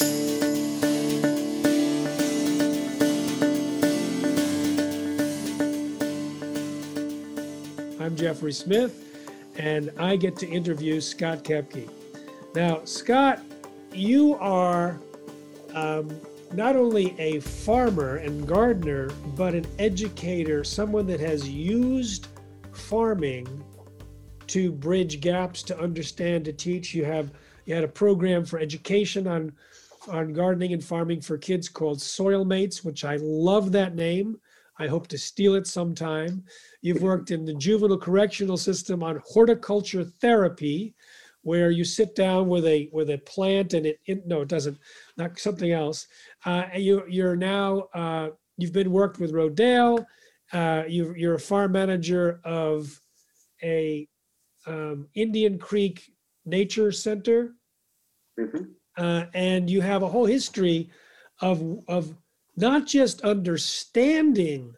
I'm Jeffrey Smith, and I get to interview Scott Koepke. Now, Scott, you are um, not only a farmer and gardener, but an educator, someone that has used farming to bridge gaps, to understand, to teach. You have you had a program for education on on gardening and farming for kids called Soil Mates, which I love that name. I hope to steal it sometime. You've worked in the juvenile correctional system on horticulture therapy, where you sit down with a with a plant and it, it no, it doesn't, not something else. Uh, you you're now uh, you've been worked with Rodale. Uh, you you're a farm manager of a um, Indian Creek Nature Center, Mm-hmm. Uh, and you have a whole history of of not just understanding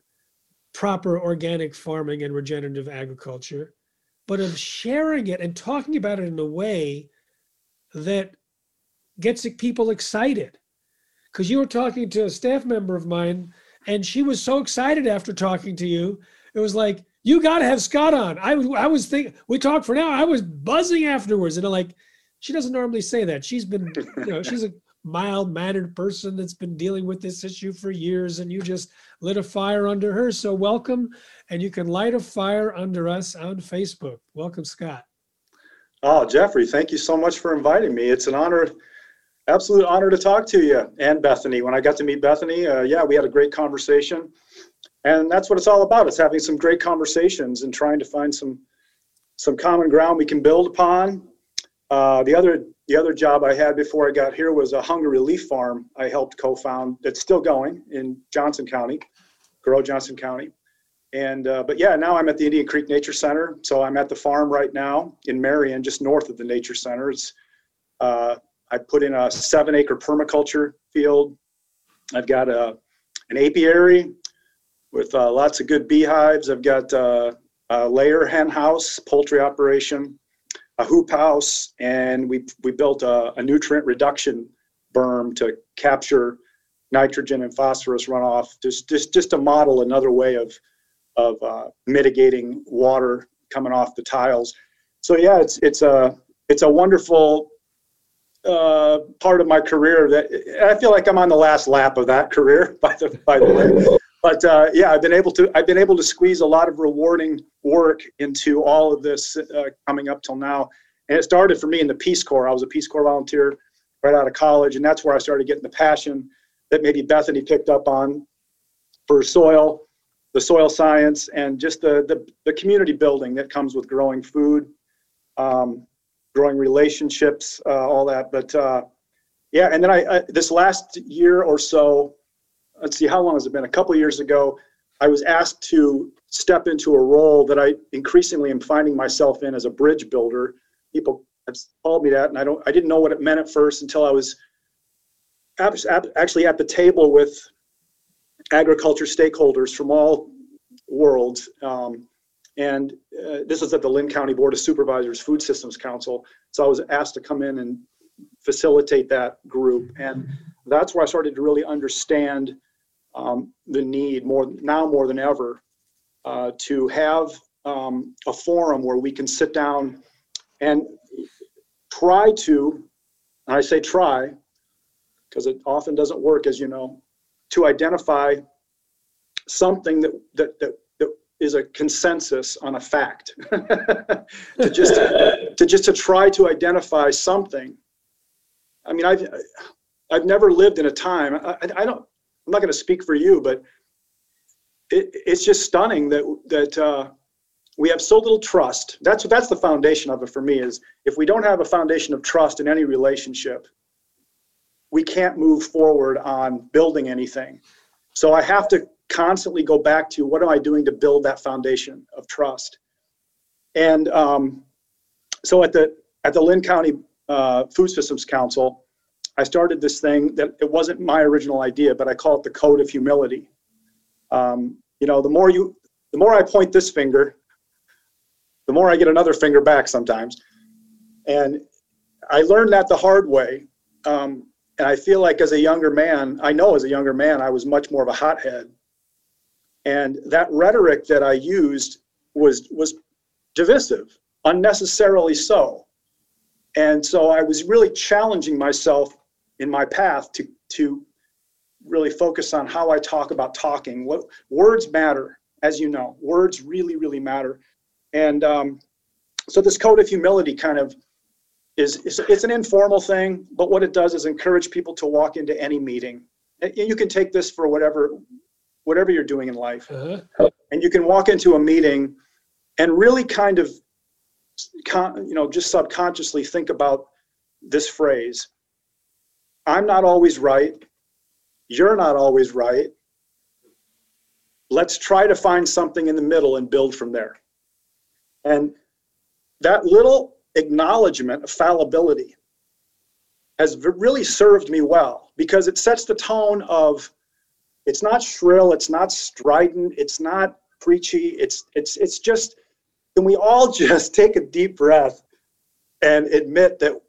proper organic farming and regenerative agriculture, but of sharing it and talking about it in a way that gets people excited. Because you were talking to a staff member of mine, and she was so excited after talking to you. It was like, you got to have Scott on. I, I was thinking, we talked for now. I was buzzing afterwards. And I'm like, she doesn't normally say that. She's been, you know, she's a mild mannered person that's been dealing with this issue for years, and you just lit a fire under her. So welcome, and you can light a fire under us on Facebook. Welcome, Scott. Oh, Jeffrey, thank you so much for inviting me. It's an honor, absolute honor to talk to you and Bethany. When I got to meet Bethany, uh, yeah, we had a great conversation. And that's what it's all about. It's having some great conversations and trying to find some some common ground we can build upon. Uh, the other the other job I had before I got here was a hunger relief farm I helped co-found that's still going in Johnson County, Grow Johnson County. And uh, but yeah, now I'm at the Indian Creek Nature Center. So I'm at the farm right now in Marion, just north of the Nature Center. It's uh, I put in a seven acre permaculture field. I've got a an apiary with uh, lots of good beehives. I've got uh, a layer hen house, poultry operation, a hoop house, and we we built a, a nutrient reduction berm to capture nitrogen and phosphorus runoff. Just just just to model another way of of uh, mitigating water coming off the tiles. So yeah, it's it's a it's a wonderful uh, part of my career that I feel like I'm on the last lap of that career. By the by the way, but uh, yeah, I've been able to I've been able to squeeze a lot of rewarding work into all of this uh, coming up till now. And it started for me in the Peace Corps. I was a Peace Corps volunteer right out of college, and that's where I started getting the passion that maybe Bethany picked up on for soil the soil science and just the, the, the community building that comes with growing food, um, growing relationships, uh, all that. But uh, yeah, and then I, I, this last year or so, let's see, how long has it been? A couple years ago, I was asked to step into a role that I increasingly am finding myself in as a bridge builder. People have called me that, and I don't, I didn't know what it meant at first until I was actually at the table with agriculture stakeholders from all worlds. Um, and uh, this was at the Linn County Board of Supervisors Food Systems Council. So I was asked to come in and facilitate that group. And that's where I started to really understand um, the need more now more than ever uh, to have um, a forum where we can sit down and try to, and I say try, because it often doesn't work, as you know, to identify something that, that, that, that is a consensus on a fact. to just to just to try to identify something. I mean, I've I've never lived in a time. I, I don't. I'm not going to speak for you, but it, it's just stunning that that uh, we have so little trust. That's that's the foundation of it for me. Is if we don't have a foundation of trust in any relationship, we can't move forward on building anything. So I have to constantly go back to what am I doing to build that foundation of trust. And um, so at the at the Linn County uh, Food Systems Council, I started this thing that it wasn't my original idea, but I call it the Code of Humility. Um, you know, the more you, the more I point this finger, the more I get another finger back sometimes. And I learned that the hard way. Um, and I feel like as a younger man, I know as a younger man, I was much more of a hothead. And that rhetoric that I used was was divisive, unnecessarily so. And so I was really challenging myself in my path to to really focus on how I talk about talking. What words matter, as you know, words really, really matter. And um, so this code of humility kind of is, is it's an informal thing, but what it does is encourage people to walk into any meeting. And you can take this for whatever whatever you're doing in life, uh-huh. and you can walk into a meeting and really kind of you know just subconsciously think about this phrase i'm not always right. You're not always right. Let's try to find something in the middle and build from there. And that little acknowledgement of fallibility has really served me well because it sets the tone of it's not shrill it's not strident it's not preachy it's it's it's just can we all just take a deep breath and admit that that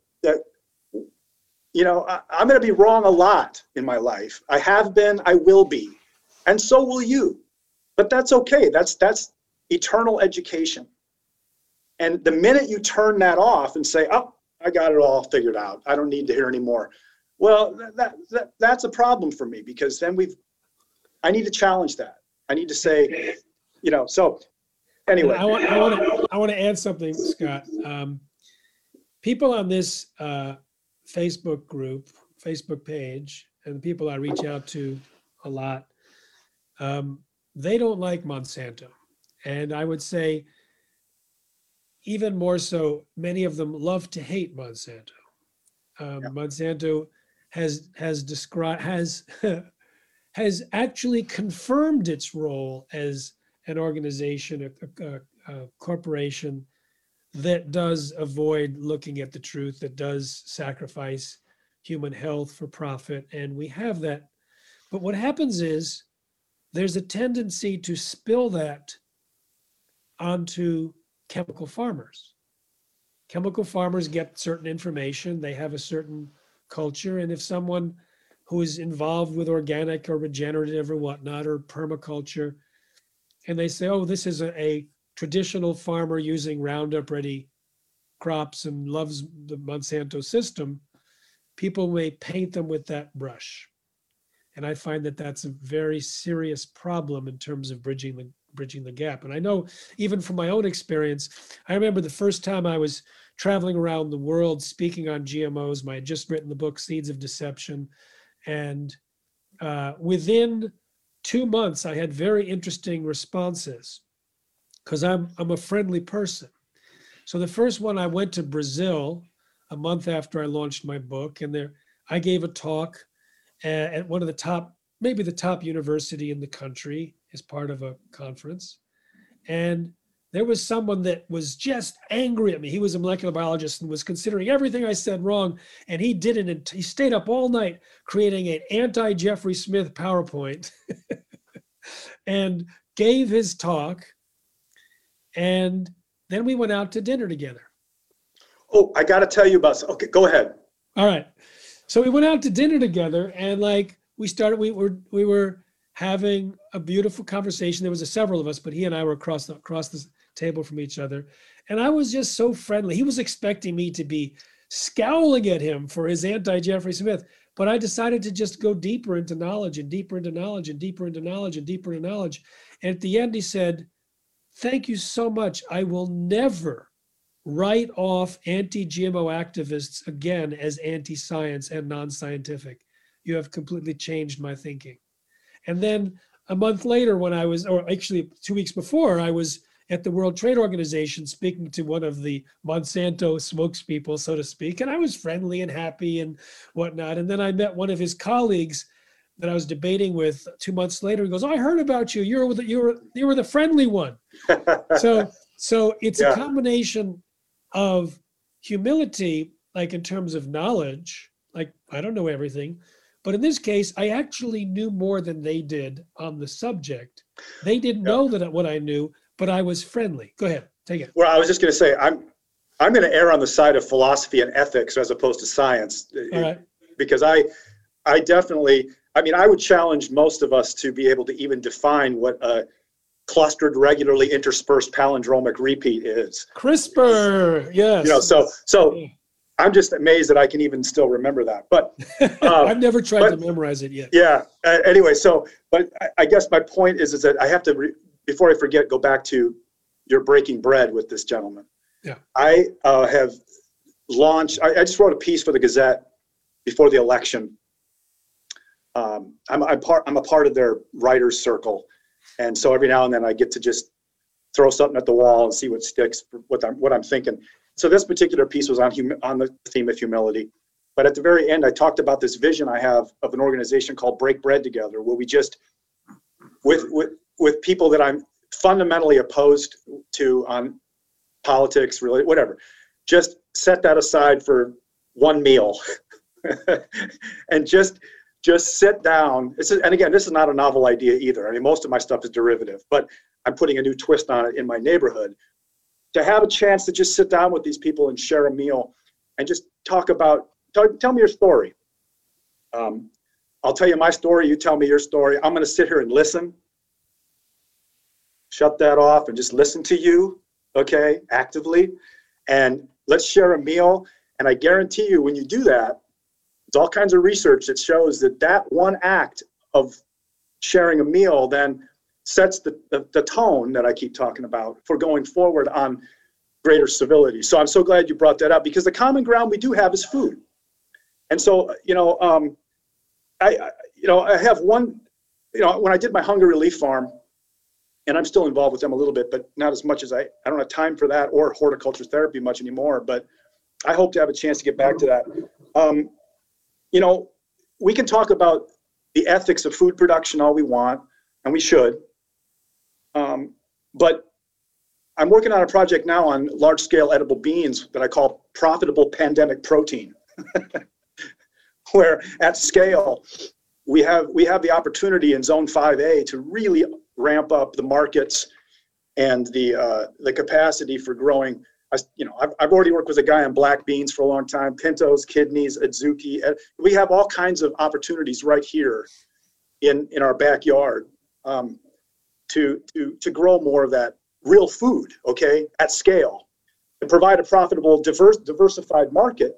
you know I, i'm going to be wrong a lot in my life i have been i will be and so will you but that's okay that's that's eternal education and the minute you turn that off and say, "Oh, I got it all figured out. I don't need to hear anymore," well, that, that that's a problem for me because then we've. I need to challenge that. I need to say, you know. So, anyway, I want I want to I want to add something, Scott. Um, people on this uh, Facebook group, Facebook page, and people I reach out to a lot, um, they don't like Monsanto, and I would say even more so, many of them love to hate Monsanto. Um, yeah. Monsanto has has described has has actually confirmed its role as an organization, a, a, a, corporation that does avoid looking at the truth, that does sacrifice human health for profit, and we have that. But what happens is there's a tendency to spill that onto chemical farmers. Chemical farmers get certain information, they have a certain culture, and if someone who is involved with organic or regenerative or whatnot or permaculture, and they say, oh, this is a, a traditional farmer using Roundup ready crops and loves the Monsanto system, people may paint them with that brush. And I find that that's a very serious problem in terms of bridging the bridging the gap. And I know even from my own experience, I remember the first time I was traveling around the world speaking on GMOs. I had just written the book Seeds of Deception, and uh, within two months, I had very interesting responses because I'm I'm a friendly person. So the first one, I went to Brazil a month after I launched my book, and there I gave a talk at, at one of the top, maybe the top university in the country, as part of a conference. And there was someone that was just angry at me. He was a molecular biologist and was considering everything I said wrong. And he did it. And he stayed up all night creating an anti Jeffrey Smith PowerPoint and gave his talk. And then we went out to dinner together. Oh, I got to tell you about. Okay, go ahead. All right. So we went out to dinner together, and like we started, we were we were having a beautiful conversation. There was a several of us, but he and I were across the, across the table from each other, and I was just so friendly. He was expecting me to be scowling at him for his anti Jeffrey Smith, but I decided to just go deeper into knowledge and deeper into knowledge and deeper into knowledge and deeper into knowledge. And at the end, he said, "Thank you so much. I will never." write off anti GMO activists again as anti science and non scientific. You have completely changed my thinking. And then a month later, when I was, or actually two weeks before, I was at the World Trade Organization speaking to one of the Monsanto spokespeople, so to speak. And I was friendly and happy and whatnot. And then I met one of his colleagues that I was debating with two months later. He goes, oh, I heard about you. You were the, you were you were the friendly one. so so it's yeah. a combination of humility, like in terms of knowledge, like I don't know everything, but in this case, I actually knew more than they did on the subject. They didn't yeah. know that what I knew, but I was friendly. Go ahead, take it. Well, I was just going to say, I'm I'm going to err on the side of philosophy and ethics as opposed to science. Right. because I, I definitely, I mean, I would challenge most of us to be able to even define what a clustered, regularly interspersed palindromic repeat is. CRISPR, yes. You know, so so I'm just amazed that I can even still remember that. But uh, I've never tried but, to memorize it yet. Yeah. Uh, anyway, so but I, I, guess my point is is that I have to re- before I forget go back to your breaking bread with this gentleman. Yeah. I uh, have launched. I, I, just wrote a piece for the Gazette before the election. Um, I'm, I'm part. I'm a part of their writers' circle, and so every now and then I get to just throw something at the wall and see what sticks. What I'm what I'm thinking. So this particular piece was on hum- on the theme of humility. But at the very end, I talked about this vision I have of an organization called Break Bread Together, where we just, with with with people that I'm fundamentally opposed to on politics, really, whatever, just set that aside for one meal, and just just sit down. This is, and again, this is not a novel idea either. I mean, most of my stuff is derivative, but I'm putting a new twist on it in my neighborhood. To have a chance to just sit down with these people and share a meal and just talk about talk, tell me your story. Um, i'll tell you my story you tell me your story. I'm going to sit here and listen. Shut that off and just listen to you okay actively. And let's share a meal. And i guarantee you when you do that there's all kinds of research that shows that that one act of sharing a meal then sets the, the, the, tone that I keep talking about for going forward on greater civility. So I'm so glad you brought that up because the common ground we do have is food. And so, you know, um, I, I, you know, I have one, you know, when I did my hunger relief farm, and I'm still involved with them a little bit, but not as much as I, I don't have time for that or horticulture therapy much anymore, but I hope to have a chance to get back to that. Um, you know, we can talk about the ethics of food production all we want, and we should. Um, but I'm working on a project now on large scale edible beans that I call profitable pandemic protein, where at scale we have we have the opportunity in zone 5A to really ramp up the markets and the uh, the capacity for growing. You know, I've, I've already worked with a guy on black beans for a long time, pintos, kidneys, adzuki. We have all kinds of opportunities right here in in our backyard. Um, to, to, to grow more of that real food, okay, at scale, and provide a profitable, diverse, diversified market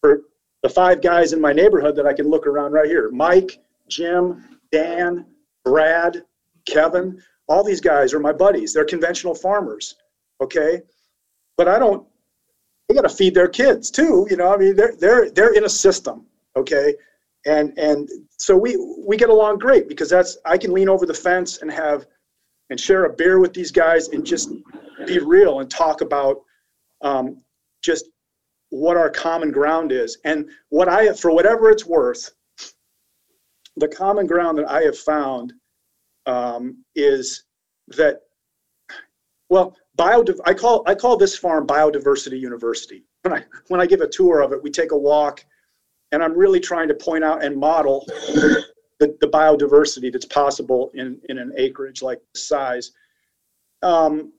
for the five guys in my neighborhood that I can look around right here Mike, Jim, Dan, Brad, Kevin. All these guys are my buddies. They're conventional farmers, okay? But I don't, they got to feed their kids too, you know, I mean, they're, they're, they're in a system, okay? And, and so we, we get along great because that's, I can lean over the fence and have and share a beer with these guys and just be real and talk about um, just what our common ground is. And what I for whatever it's worth, the common ground that I have found um, is that, well, biodiv- I call I call this farm Biodiversity University. When I when I give a tour of it, we take a walk, and I'm really trying to point out and model the, the biodiversity that's possible in, in an acreage like this size. Um,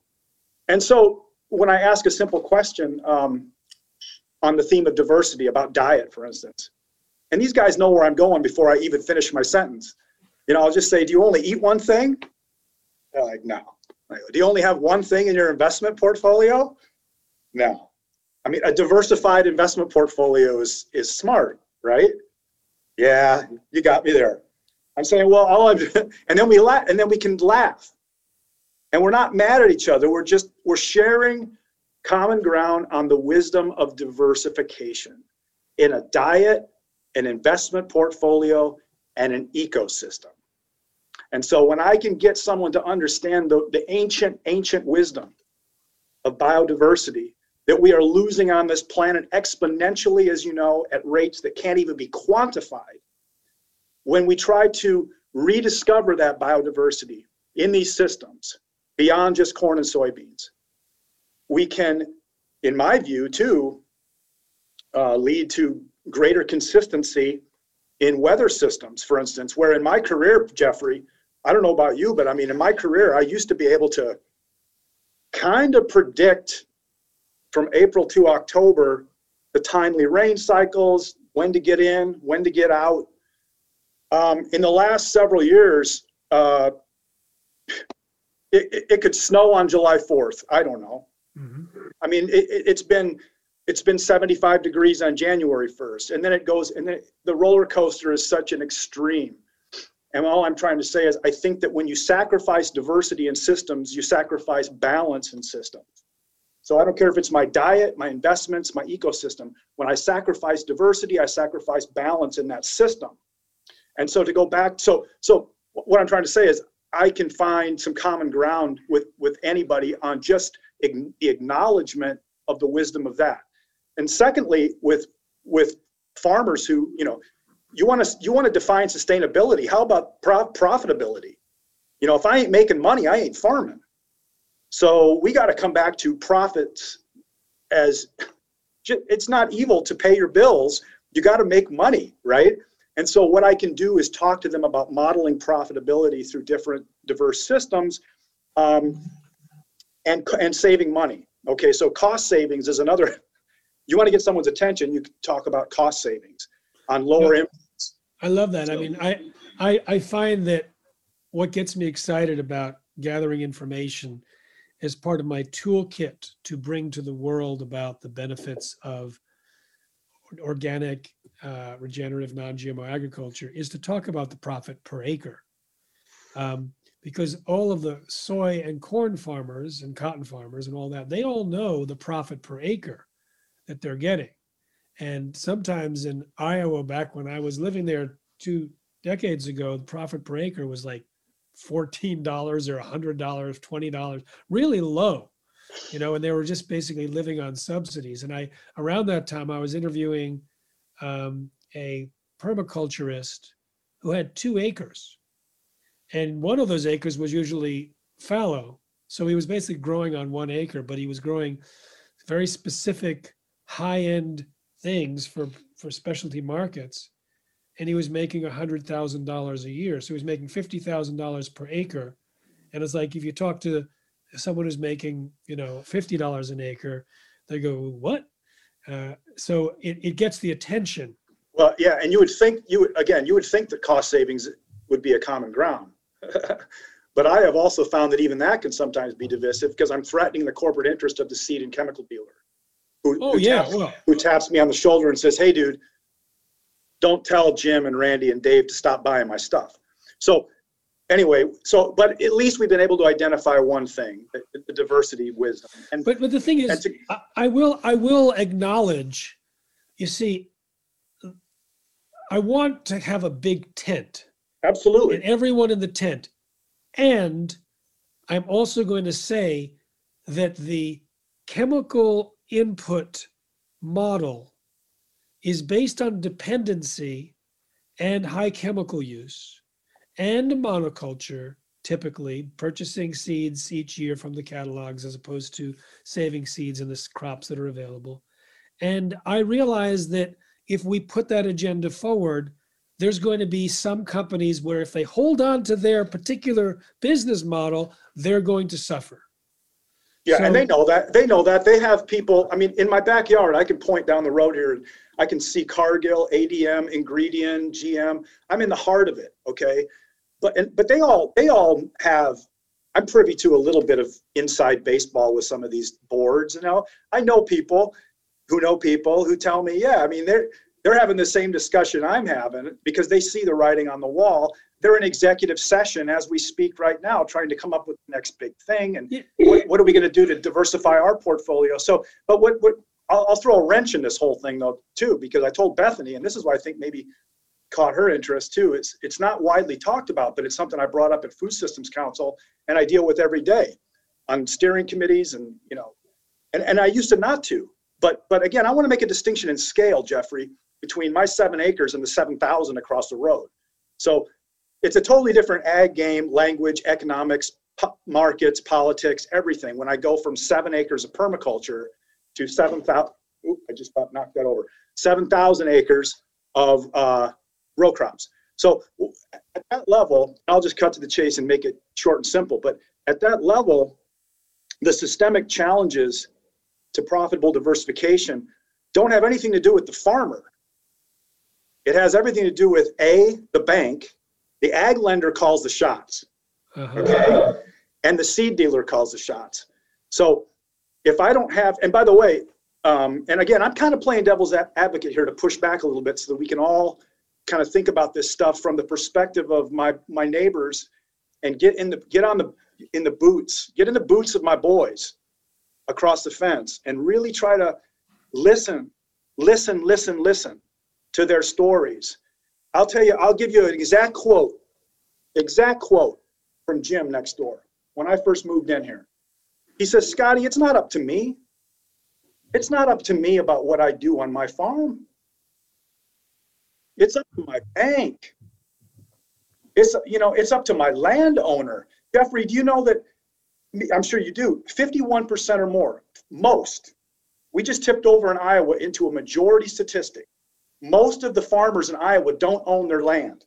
and so when I ask a simple question um, on the theme of diversity about diet, for instance, and these guys know where I'm going before I even finish my sentence. You know, I'll just say, do you only eat one thing? They're like, no. Do you only have one thing in your investment portfolio? No. I mean, a diversified investment portfolio is, is smart, right? Yeah, you got me there. I'm saying, well, all I'm, and then we laugh, and then we can laugh, and we're not mad at each other. We're just we're sharing common ground on the wisdom of diversification in a diet, an investment portfolio, and an ecosystem. And so when I can get someone to understand the, the ancient, ancient wisdom of biodiversity that we are losing on this planet exponentially, as you know, at rates that can't even be quantified when we try to rediscover that biodiversity in these systems beyond just corn and soybeans, we can, in my view, too, uh, lead to greater consistency in weather systems, for instance, where in my career, Jeffrey, I don't know about you, but I mean, in my career, I used to be able to kind of predict from April to October the timely rain cycles, when to get in, when to get out. Um, in the last several years, uh, it, it, could snow on July 4th. I don't know. Mm-hmm. I mean, it, has been it's been 75 degrees on January 1st, and then it goes, and then the roller coaster is such an extreme. And all I'm trying to say is, I think that when you sacrifice diversity in systems, you sacrifice balance in systems. So I don't care if it's my diet, my investments, my ecosystem. When I sacrifice diversity, I sacrifice balance in that system. And so to go back, so so what I'm trying to say is I can find some common ground with with anybody on just the acknowledgement of the wisdom of that. And secondly, with with farmers who you know you want to you want to define sustainability. How about pro- profitability? You know, if I ain't making money, I ain't farming. So we got to come back to profits as it's not evil to pay your bills. You got to make money, right? And so what I can do is talk to them about modeling profitability through different diverse systems um, and, and saving money. Okay, so cost savings is another, you want to get someone's attention, you talk about cost savings on lower inputs. I love that. So, I mean, I, I, I find that what gets me excited about gathering information as part of my toolkit to bring to the world about the benefits of organic, uh, regenerative, non-GMO agriculture is to talk about the profit per acre. Um, because all of the soy and corn farmers and cotton farmers and all that, they all know the profit per acre that they're getting. And sometimes in Iowa, back when I was living there two decades ago, the profit per acre was like $14 or $100, $20, really low, you know, and they were just basically living on subsidies. And I, around that time, I was interviewing um, a permaculturist who had two acres and one of those acres was usually fallow. So he was basically growing on one acre, but he was growing very specific high end things for, for specialty markets. And he was making $100,000 a year. So he was making $50,000 per acre. And it's like if you talk to someone who's making, you know, $50 an acre, they go, what? Uh, so it, it gets the attention. Well, yeah, and you would think you would, again you would think that cost savings would be a common ground, but I have also found that even that can sometimes be divisive because I'm threatening the corporate interest of the seed and chemical dealer. Who, oh, who yeah. Taps, well. Who taps me on the shoulder and says, hey, dude, don't tell Jim and Randy and Dave to stop buying my stuff. So, anyway, so, but at least we've been able to identify one thing the, the diversity, wisdom. And, but, but the thing is, to, I, I will, I will acknowledge, you see, I want to have a big tent Absolutely. And everyone in the tent. And I'm also going to say that the chemical input model is based on dependency and high chemical use and monoculture, typically purchasing seeds each year from the catalogs as opposed to saving seeds in the crops that are available. And I realize that if we put that agenda forward, there's going to be some companies where if they hold on to their particular business model, they're going to suffer. Yeah, so, and they know that. They know that. They have people. I mean, in my backyard, I can point down the road here and I can see Cargill, ADM, Ingredion, GM. I'm in the heart of it. Okay, but and, but they all they all have. I'm privy to a little bit of inside baseball with some of these boards. You know, I know people who know people who tell me, yeah, I mean, they're they're having the same discussion I'm having because they see the writing on the wall. They're in executive session as we speak right now, trying to come up with the next big thing and what, what are we going to do to diversify our portfolio. So, but what what I'll, I'll throw a wrench in this whole thing though too because I told Bethany, and this is why I think maybe caught her interest too. It's it's not widely talked about, but it's something I brought up at Food Systems Council and I deal with every day on steering committees and you know, and and I used to not to. But but again, I want to make a distinction in scale, Jeffrey between my seven acres and the 7,000 across the road. So it's a totally different ag game, language, economics, po- markets, politics, everything. When I go from seven acres of permaculture to 7,000, I just about knocked that over, 7,000 acres of uh, row crops. So at that level, I'll just cut to the chase and make it short and simple. But at that level, the systemic challenges to profitable diversification don't have anything to do with the farmer It has everything to do with A, the bank, the ag lender calls the shots. Uh-huh. Okay. And the seed dealer calls the shots. So if I don't have, and by the way, um, and again, I'm kind of playing devil's advocate here to push back a little bit so that we can all kind of think about this stuff from the perspective of my my neighbors and get in the get on the in the boots, get in the boots of my boys across the fence and really try to listen, listen, listen, listen to their stories. I'll tell you, I'll give you an exact quote, exact quote from Jim next door when I first moved in here. He says, Scotty, it's not up to me. It's not up to me about what I do on my farm. It's up to my bank. It's you know, it's up to my landowner. Jeffrey, do you know that I'm sure you do, 51% or more, most. We just tipped over in Iowa into a majority statistic. Most of the farmers in Iowa don't own their land.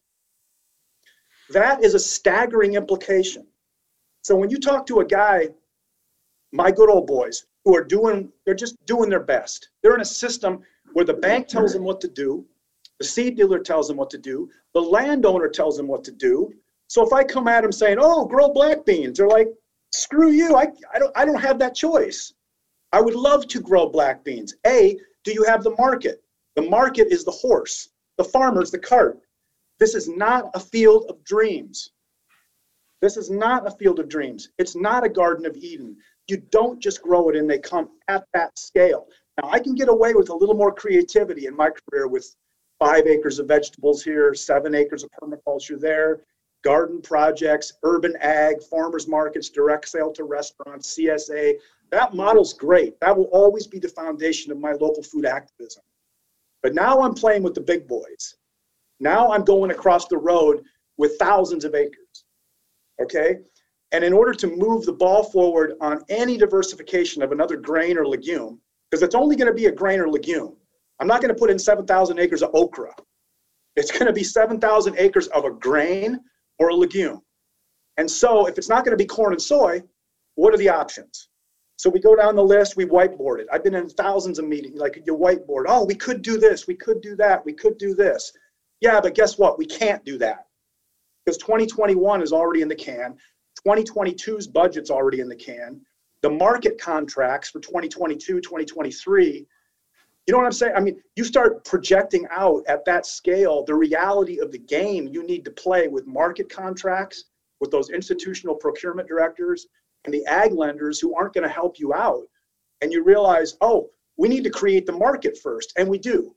That is a staggering implication. So when you talk to a guy, my good old boys, who are doing, they're just doing their best. They're in a system where the bank tells them what to do, the seed dealer tells them what to do, the landowner tells them what to do. So if I come at them saying, "Oh, grow black beans," they're like, "Screw you! I, I don't I don't have that choice. I would love to grow black beans. A, do you have the market? The market is the horse. The farmer's the cart. This is not a field of dreams. This is not a field of dreams. It's not a Garden of Eden. You don't just grow it and they come at that scale. Now, I can get away with a little more creativity in my career with five acres of vegetables here, seven acres of permaculture there, garden projects, urban ag, farmers markets, direct sale to restaurants, CSA. That model's great. That will always be the foundation of my local food activism. But now I'm playing with the big boys. Now I'm going across the road with thousands of acres. Okay? And in order to move the ball forward on any diversification of another grain or legume, because it's only going to be a grain or legume, I'm not going to put in 7,000 acres of okra. It's going to be 7,000 acres of a grain or a legume. And so if it's not going to be corn and soy, what are the options? So we go down the list, we whiteboard it. I've been in thousands of meetings, like you whiteboard, oh, we could do this, we could do that, we could do this. Yeah, but guess what? We can't do that. Because 2021 is already in the can. 2022's budget's already in the can. The market contracts for 2022, 2023 you know what I'm saying? I mean, you start projecting out at that scale the reality of the game you need to play with market contracts, with those institutional procurement directors, and the ag lenders who aren't going to help you out. And you realize, oh, we need to create the market first. And we do.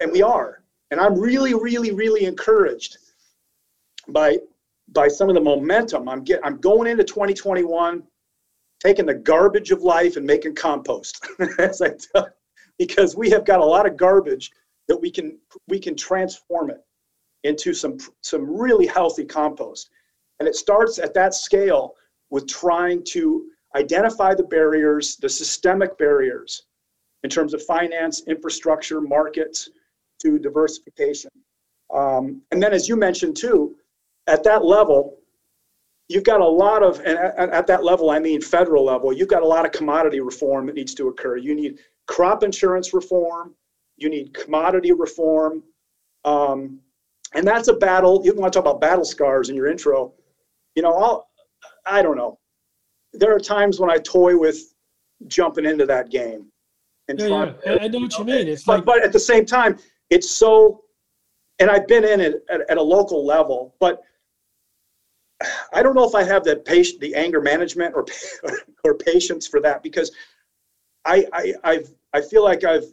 And we are. And I'm really, really, really encouraged by by some of the momentum. I'm get I'm going into 2021, taking the garbage of life and making compost. As I tell because we have got a lot of garbage that we can we can transform it into some some really healthy compost and it starts at that scale with trying to identify the barriers the systemic barriers in terms of finance infrastructure markets to diversification um, and then as you mentioned too at that level you've got a lot of and at, at that level i mean federal level you've got a lot of commodity reform that needs to occur you need crop insurance reform, you need commodity reform. Um, and that's a battle. You want to talk about battle scars in your intro. You know, I'll, I don't know. There are times when I toy with jumping into that game. And yeah, trying, yeah. I know what you mean. It's but, like, but at the same time, it's so, and I've been in it at, at a local level, but I don't know if I have the patient, the anger management or or patience for that because I, I I've I feel like I've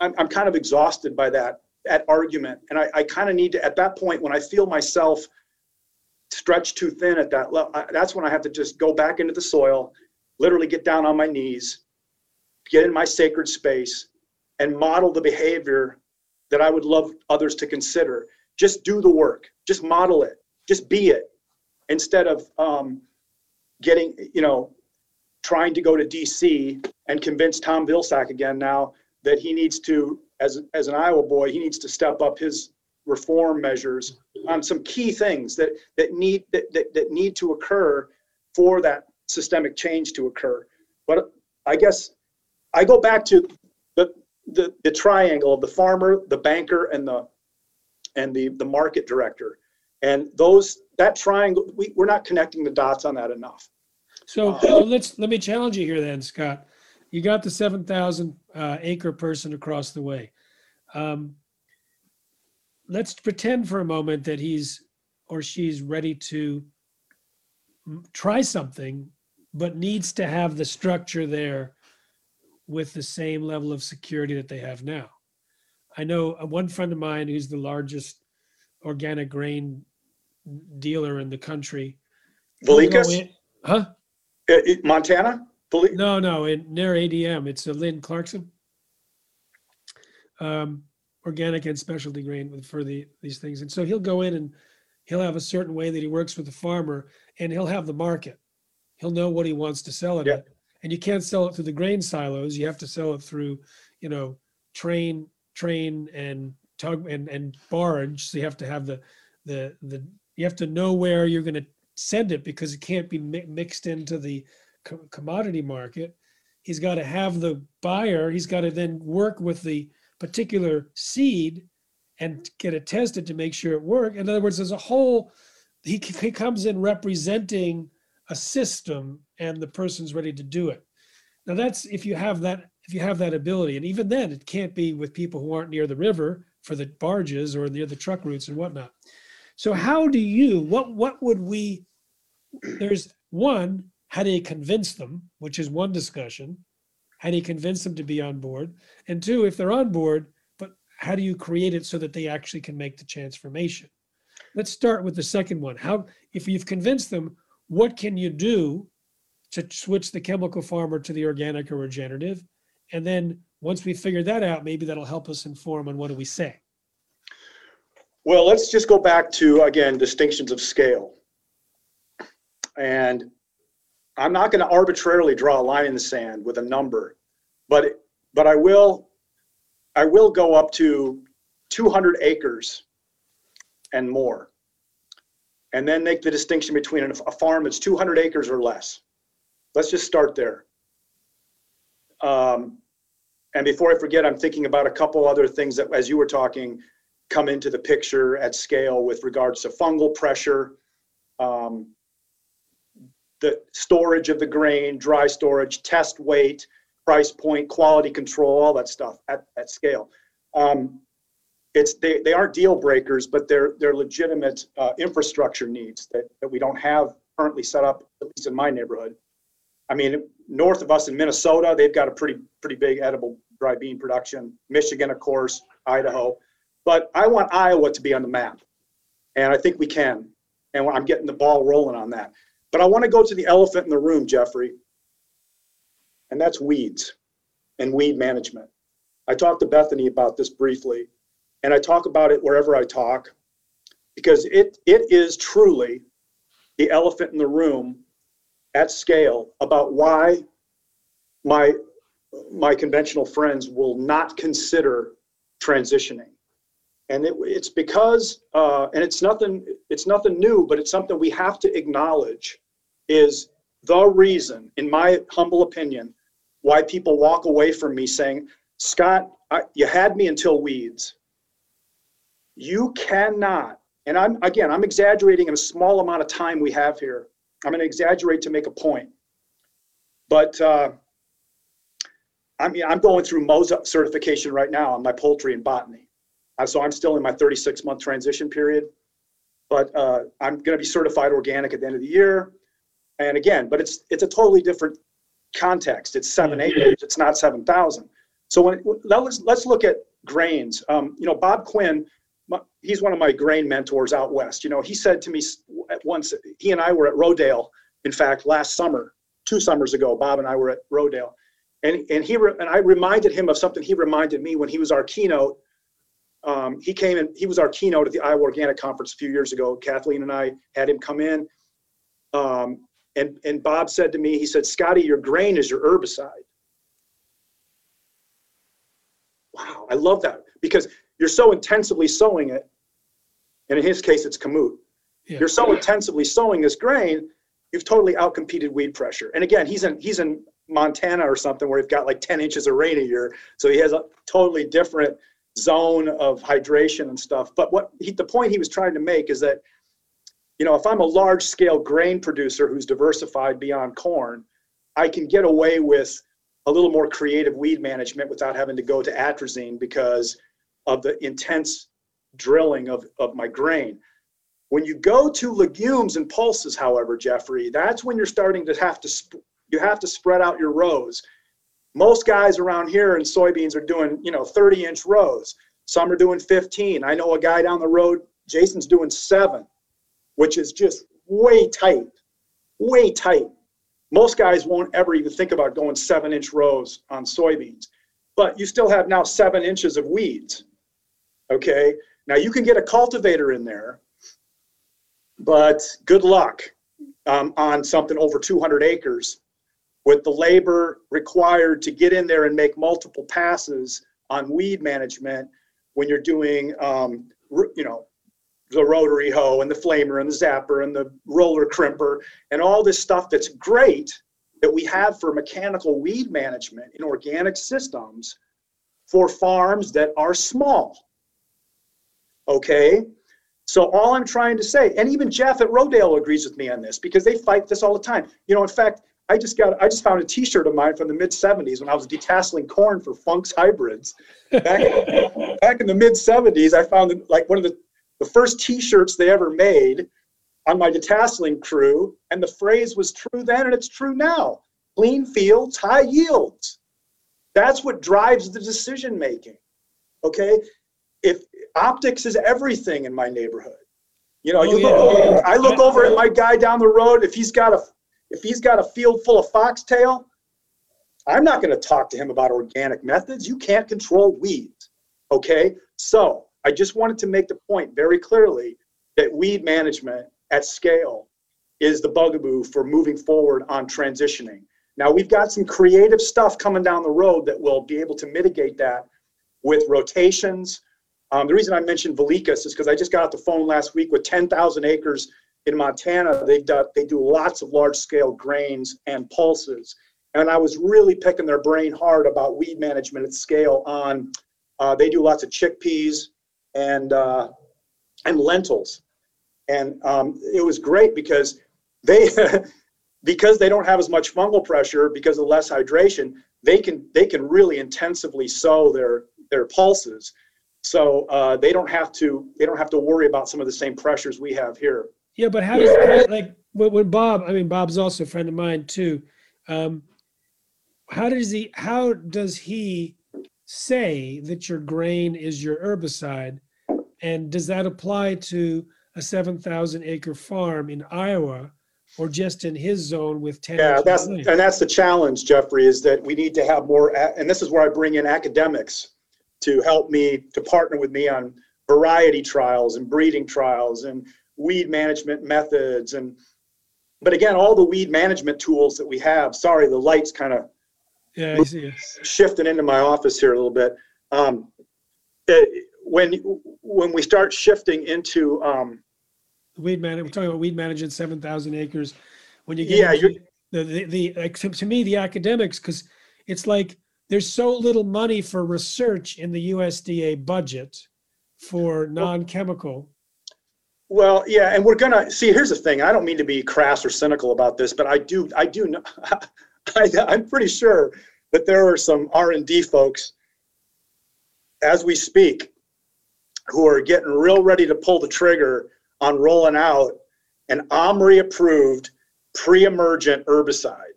I'm, I'm kind of exhausted by that that argument, and I, I kind of need to at that point when I feel myself stretched too thin at that level, that's when I have to just go back into the soil, literally get down on my knees, get in my sacred space, and model the behavior that I would love others to consider. Just do the work. Just model it. Just be it, instead of um, getting you know trying to go to DC and convince Tom Vilsack again now that he needs to, as, as an Iowa boy, he needs to step up his reform measures on some key things that, that, need, that, that, that need to occur for that systemic change to occur. But I guess I go back to the, the, the triangle of the farmer, the banker, and the and the the market director, and those that triangle we, we're not connecting the dots on that enough. So, so let's let me challenge you here then, Scott. You got the seven thousand uh, acre person across the way. Um, let's pretend for a moment that he's or she's ready to try something, but needs to have the structure there with the same level of security that they have now. I know uh, one friend of mine who's the largest organic grain dealer in the country. Velikas, Huh? Uh, uh, Montana. No, no, in near ADM, it's a Lynn Clarkson. Um, organic and specialty grain for the, these things. And so he'll go in and he'll have a certain way that he works with the farmer and he'll have the market. He'll know what he wants to sell it Yeah. at. And you can't sell it through the grain silos. You have to sell it through, you know, train, train and tug and, and barge. So you have to have the, the, the, you have to know where you're going to send it because it can't be mi- mixed into the co- commodity market. He's got to have the buyer. He's got to then work with the particular seed and get it tested to make sure it works. In other words, there's a whole. He, he comes in representing a system, and the person's ready to do it. Now that's if you have that if you have that ability, and even then, it can't be with people who aren't near the river for the barges or near the truck routes and whatnot. So how do you what what would we there's one, how do you convince them, which is one discussion. How do you convince them to be on board? And two, if they're on board, but how do you create it so that they actually can make the transformation? Let's start with the second one. How if you've convinced them, what can you do to switch the chemical farmer to the organic or regenerative? And then once we figure that out, maybe that'll help us inform on what do we say. Well, let's just go back to again distinctions of scale. And I'm not going to arbitrarily draw a line in the sand with a number, but but I will I will go up to 200 acres and more. And then make the distinction between a farm that's 200 acres or less. Let's just start there. Um, and before I forget, I'm thinking about a couple other things that, as you were talking, come into the picture at scale with regards to fungal pressure, um, the storage of the grain, dry storage, test weight, price point, quality control, all that stuff at, at scale. Um, it's they, they aren't deal breakers, but they're they're legitimate uh, infrastructure needs that, that we don't have currently set up, at least in my neighborhood. I mean, north of us in Minnesota, they've got a pretty pretty big edible dry bean production. Michigan, of course, Idaho but I want Iowa to be on the map. And I think we can. And I'm getting the ball rolling on that. But I want to go to the elephant in the room, Jeffrey. And that's weeds and weed management. I talked to Bethany about this briefly, and I talk about it wherever I talk because it, it is truly the elephant in the room at scale about why my, my conventional friends will not consider transitioning and it, it's because uh, and it's nothing it's nothing new but it's something we have to acknowledge is the reason in my humble opinion why people walk away from me saying scott I, you had me until weeds. You cannot and i'm again i'm exaggerating in a small amount of time we have here. I'm going to exaggerate to make a point. But uh, i mean i'm going through MOSA certification right now on my poultry and botany. Uh, So I'm still in my 36 month transition period, but uh, I'm going to be certified organic at the end of the year. And again, but it's it's a totally different context. It's seven acres. It's not 7,000. So when let's let's look at grains. Um, you know, Bob Quinn, my, he's one of my grain mentors out west. You know, he said to me at once. He and I were at Rodale. In fact, last summer, two summers ago, Bob and I were at Rodale, and and he re, and I reminded him of something he reminded me when he was our keynote um, he came and he was our keynote at the Iowa Organic Conference a few years ago. Kathleen and I had him come in. Um, and, and Bob said to me, he said, Scotty, your grain is your herbicide. Wow, I love that because you're so intensively sowing it. And in his case, it's kamut. Yeah. You're so intensively sowing this grain, you've totally outcompeted weed pressure. And again, he's in he's in Montana or something where he's got like 10 inches of rain a year. So he has a totally different zone of hydration and stuff. But what he, the point he was trying to make is that, you know, if I'm a large scale grain producer who's diversified beyond corn, I can get away with a little more creative weed management without having to go to atrazine because of the intense drilling of, of my grain. When you go to legumes and pulses, however, Jeffrey, that's when you're starting to have to sp- you have to spread out your rows. Most guys around here in soybeans are doing, you know, 30 inch rows. Some are doing 15. I know a guy down the road, Jason's doing seven, which is just way tight, way tight. Most guys won't ever even think about going seven inch rows on soybeans, but you still have now seven inches of weeds. Okay. Now you can get a cultivator in there but good luck um, on something over 200 acres with the labor required to get in there and make multiple passes on weed management when you're doing, um, you know, the rotary hoe and the flamer and the zapper and the roller crimper and all this stuff that's great that we have for mechanical weed management in organic systems for farms that are small. Okay, so all I'm trying to say, and even Jeff at Rodale agrees with me on this because they fight this all the time. You know, in fact, I just got I just found a T-shirt of mine from the mid '70s when I was detasseling corn for Funks hybrids. Back, back in the mid '70s, I found like one of the the first T-shirts they ever made on my detasseling crew, and the phrase was true then and it's true now: clean fields, high yields. That's what drives the decision making. Okay, if optics is everything in my neighborhood. You know, oh, you look, yeah. I look over at my guy down the road. If he's got a if he's got a field full of foxtail, I'm not going to talk to him about organic methods. You can't control weeds. Okay? So I just wanted to make the point very clearly that weed management at scale is the bugaboo for moving forward on transitioning. Now we've got some creative stuff coming down the road that will be able to mitigate that with rotations, um, the reason I mentioned Vilicus is because I just got off the phone last week with 10,000 acres in Montana. They do, they do lots of large scale grains and pulses. And I was really picking their brain hard about weed management at scale on, uh, they do lots of chickpeas and, uh, and lentils. And um, it was great because they, because they don't have as much fungal pressure because of less hydration, they can, they can really intensively sow their, their pulses so uh, they don't have to they don't have to worry about some of the same pressures we have here. Yeah, but how does like when Bob? I mean, Bob's also a friend of mine too. Um, how does he? How does he say that your grain is your herbicide? And does that apply to a seven thousand acre farm in Iowa, or just in his zone with ten? Yeah, that's and that's the challenge, Jeffrey, is that we need to have more. And this is where I bring in academics to help me to partner with me on variety trials and breeding trials and weed management methods and but again all the weed management tools that we have sorry the lights kind of yeah shifting into my office here a little bit um, it, when when we start shifting into um, weed man we're talking about weed managing 7000 acres when you get yeah the, the, the, the to me the academics because it's like there's so little money for research in the USDA budget for non-chemical. Well, yeah, and we're gonna see. Here's the thing. I don't mean to be crass or cynical about this, but I do. I do know. I, I'm pretty sure that there are some R and D folks, as we speak, who are getting real ready to pull the trigger on rolling out an OMRI approved pre-emergent herbicide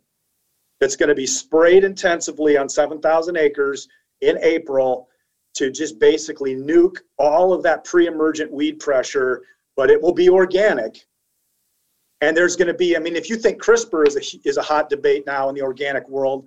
that's going to be sprayed intensively on 7,000 acres in April to just basically nuke all of that pre-emergent weed pressure, but it will be organic. And there's going to be, I mean, if you think CRISPR is a, is a hot debate now in the organic world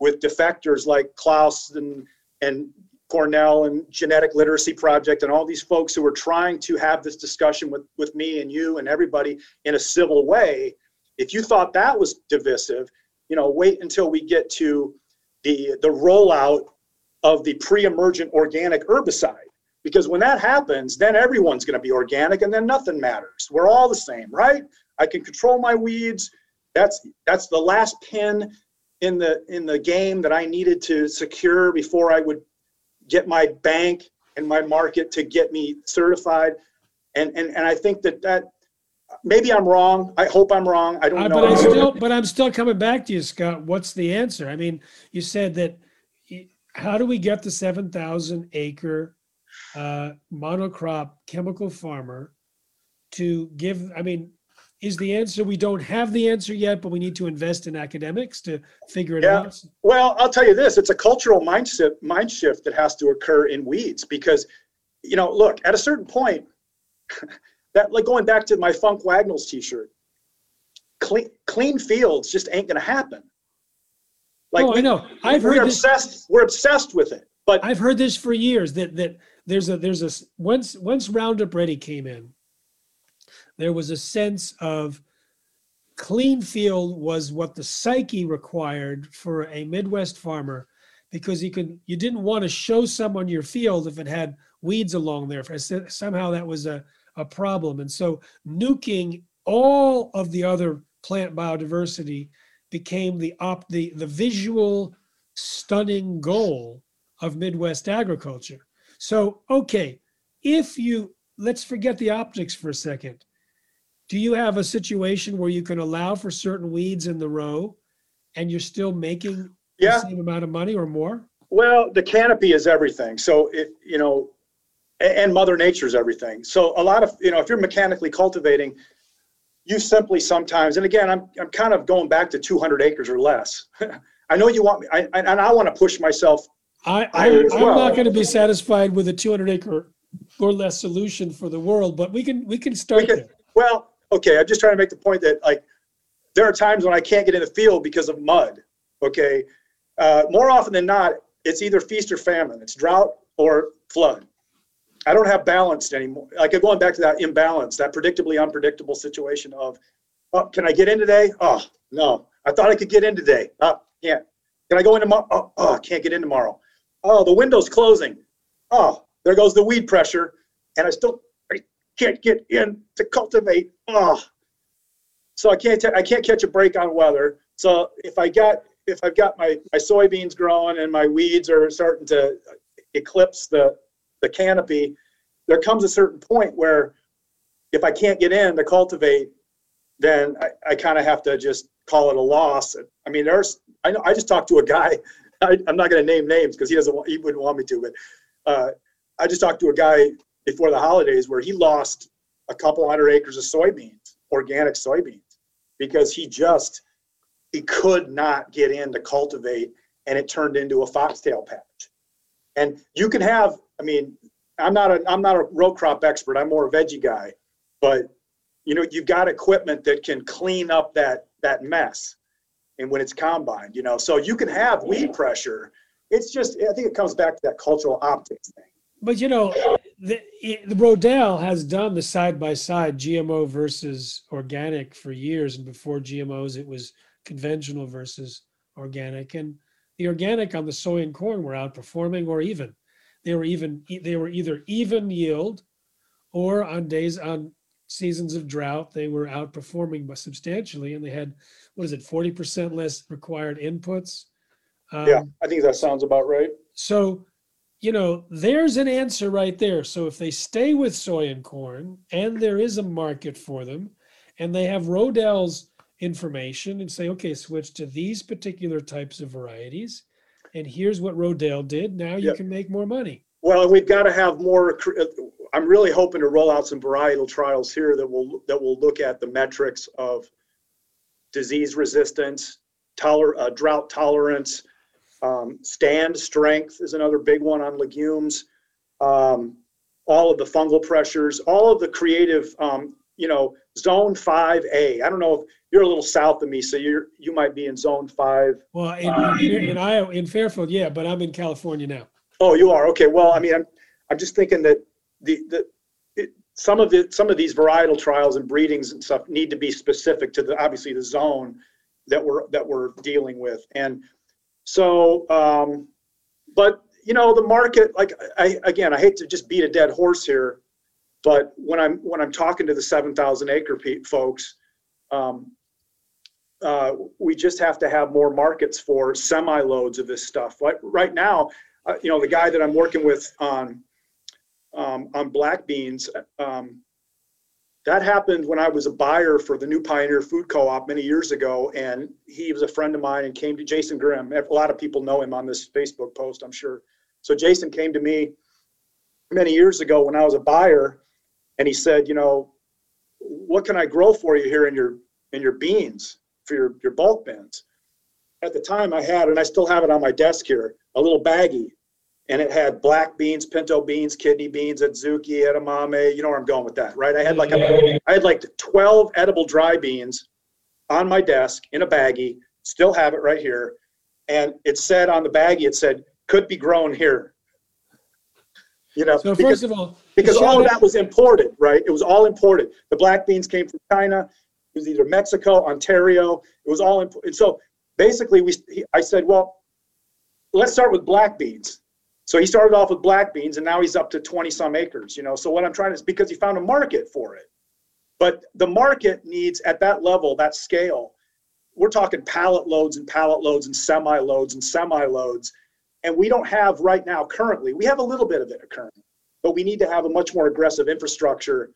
with defectors like Klaus and, and Cornell and Genetic Literacy Project and all these folks who are trying to have this discussion with, with me and you and everybody in a civil way, if you thought that was divisive, you know, wait until we get to the, the rollout of the pre-emergent organic herbicide. Because when that happens, then everyone's going to be organic and then nothing matters. We're all the same, right? I can control my weeds. That's that's the last pin in the in the game that I needed to secure before I would get my bank and my market to get me certified. And, and, and I think that that maybe I'm wrong. I hope I'm wrong. I don't uh, know. But I'm still, but I'm still coming back to you, Scott. What's the answer? I mean, you said that. How do we get the 7,000 acre uh, monocrop chemical farmer to give? I mean, is the answer we don't have the answer yet, but we need to invest in academics to figure it yeah. out? Well, I'll tell you this: it's a cultural mindset mind shift that has to occur in weeds because, you know, look at a certain point. that like going back to my Funk Wagnalls t-shirt, clean clean fields just ain't gonna happen. Like oh, we, I know. I've we're heard obsessed. This, we're obsessed with it. But I've heard this for years that that there's a there's a once once Roundup Ready came in, there was a sense of clean field was what the psyche required for a Midwest farmer because you could you didn't want to show someone your field if it had weeds along there. Somehow that was a a problem. And so nuking all of the other plant biodiversity became the op the, the visual stunning goal of Midwest agriculture. So, okay, if you let's forget the optics for a second. Do you have a situation where you can allow for certain weeds in the row and you're still making yeah. the same amount of money or more? Well, the canopy is everything. So it, you know, and mother nature's everything so a lot of you know if you're mechanically cultivating you simply sometimes and again i'm, I'm kind of going back to 200 acres or less i know you want me I, and i want to push myself i, I am well. not going to be satisfied with a 200 acre or less solution for the world but we can we can start we can, there. well okay i'm just trying to make the point that like there are times when i can't get in the field because of mud okay uh, more often than not it's either feast or famine it's drought or flood I don't have balanced anymore. Like going back to that imbalance, that predictably unpredictable situation of, oh, can I get in today? Oh, no. I thought I could get in today. Oh, can't. Can I go in tomorrow? Oh, oh, I can't get in tomorrow. Oh, the window's closing. Oh, there goes the weed pressure. And I still can't get in to cultivate. Oh, so I can't, t- I can't catch a break on weather. So if I got, if I've got my, my soybeans growing and my weeds are starting to eclipse the, the canopy, there comes a certain point where if I can't get in to cultivate, then I, I kind of have to just call it a loss. I mean, there's I know I just talked to a guy. I, am not going to name names because he doesn't want, he wouldn't want me to, but uh, I just talked to a guy before the holidays where he lost a couple hundred acres of soybeans, organic soybeans, because he just he could not get in to cultivate, and it turned into a foxtail patch. And you can have I mean, I'm not a I'm not a row crop expert. I'm more a veggie guy, but you know, you've got equipment that can clean up that that mess, and when it's combined, you know, so you can have weed pressure. It's just I think it comes back to that cultural optics thing. But you know, the, the Rodale has done the side by side GMO versus organic for years, and before GMOs, it was conventional versus organic, and the organic on the soy and corn were outperforming or even. They were even they were either even yield or on days on seasons of drought they were outperforming substantially. And they had what is it 40% less required inputs? Um, yeah i think that sounds about right. so you know there's an answer right there so if they stay with soy and corn and there is a market for them and they have rodale's information and say okay switch to these particular types of varieties and here's what Rodale did. Now you yep. can make more money. Well, we've got to have more. I'm really hoping to roll out some varietal trials here that will that will look at the metrics of disease resistance, toler, uh, drought tolerance, um, stand strength is another big one on legumes. Um, all of the fungal pressures, all of the creative, um, you know, zone 5A. I don't know if you're a little south of me, so you're you might be in zone five. Well, in, uh, in, in Iowa, in Fairfield, yeah, but I'm in California now. Oh, you are okay. Well, I mean, I'm I'm just thinking that the the it, some of the some of these varietal trials and breedings and stuff need to be specific to the obviously the zone that we're that we're dealing with, and so. Um, but you know the market like I again I hate to just beat a dead horse here, but when I'm when I'm talking to the 7,000 acre folks, um, uh, we just have to have more markets for semi loads of this stuff. Right, right now, uh, you know, the guy that I'm working with on um, on black beans. Um, that happened when I was a buyer for the New Pioneer Food Co-op many years ago, and he was a friend of mine and came to Jason Grimm. A lot of people know him on this Facebook post, I'm sure. So Jason came to me many years ago when I was a buyer, and he said, you know, what can I grow for you here in your in your beans for your your bulk bins? At the time, I had, and I still have it on my desk here, a little baggie and it had black beans, pinto beans, kidney beans, adzuki, edamame. You know where I'm going with that, right? I had like a, I had like 12 edible dry beans on my desk in a baggie. Still have it right here, and it said on the baggie, it said could be grown here. You know, so because, first of all, because all of that was imported, right? It was all imported. The black beans came from China. It was either Mexico, Ontario. It was all imported. So basically, we I said, well, let's start with black beans so he started off with black beans and now he's up to 20 some acres, you know. So what I'm trying to is because he found a market for it. But the market needs at that level, that scale, we're talking pallet loads and pallet loads and semi loads and semi loads. And we don't have right now currently, we have a little bit of it occurring, but we need to have a much more aggressive infrastructure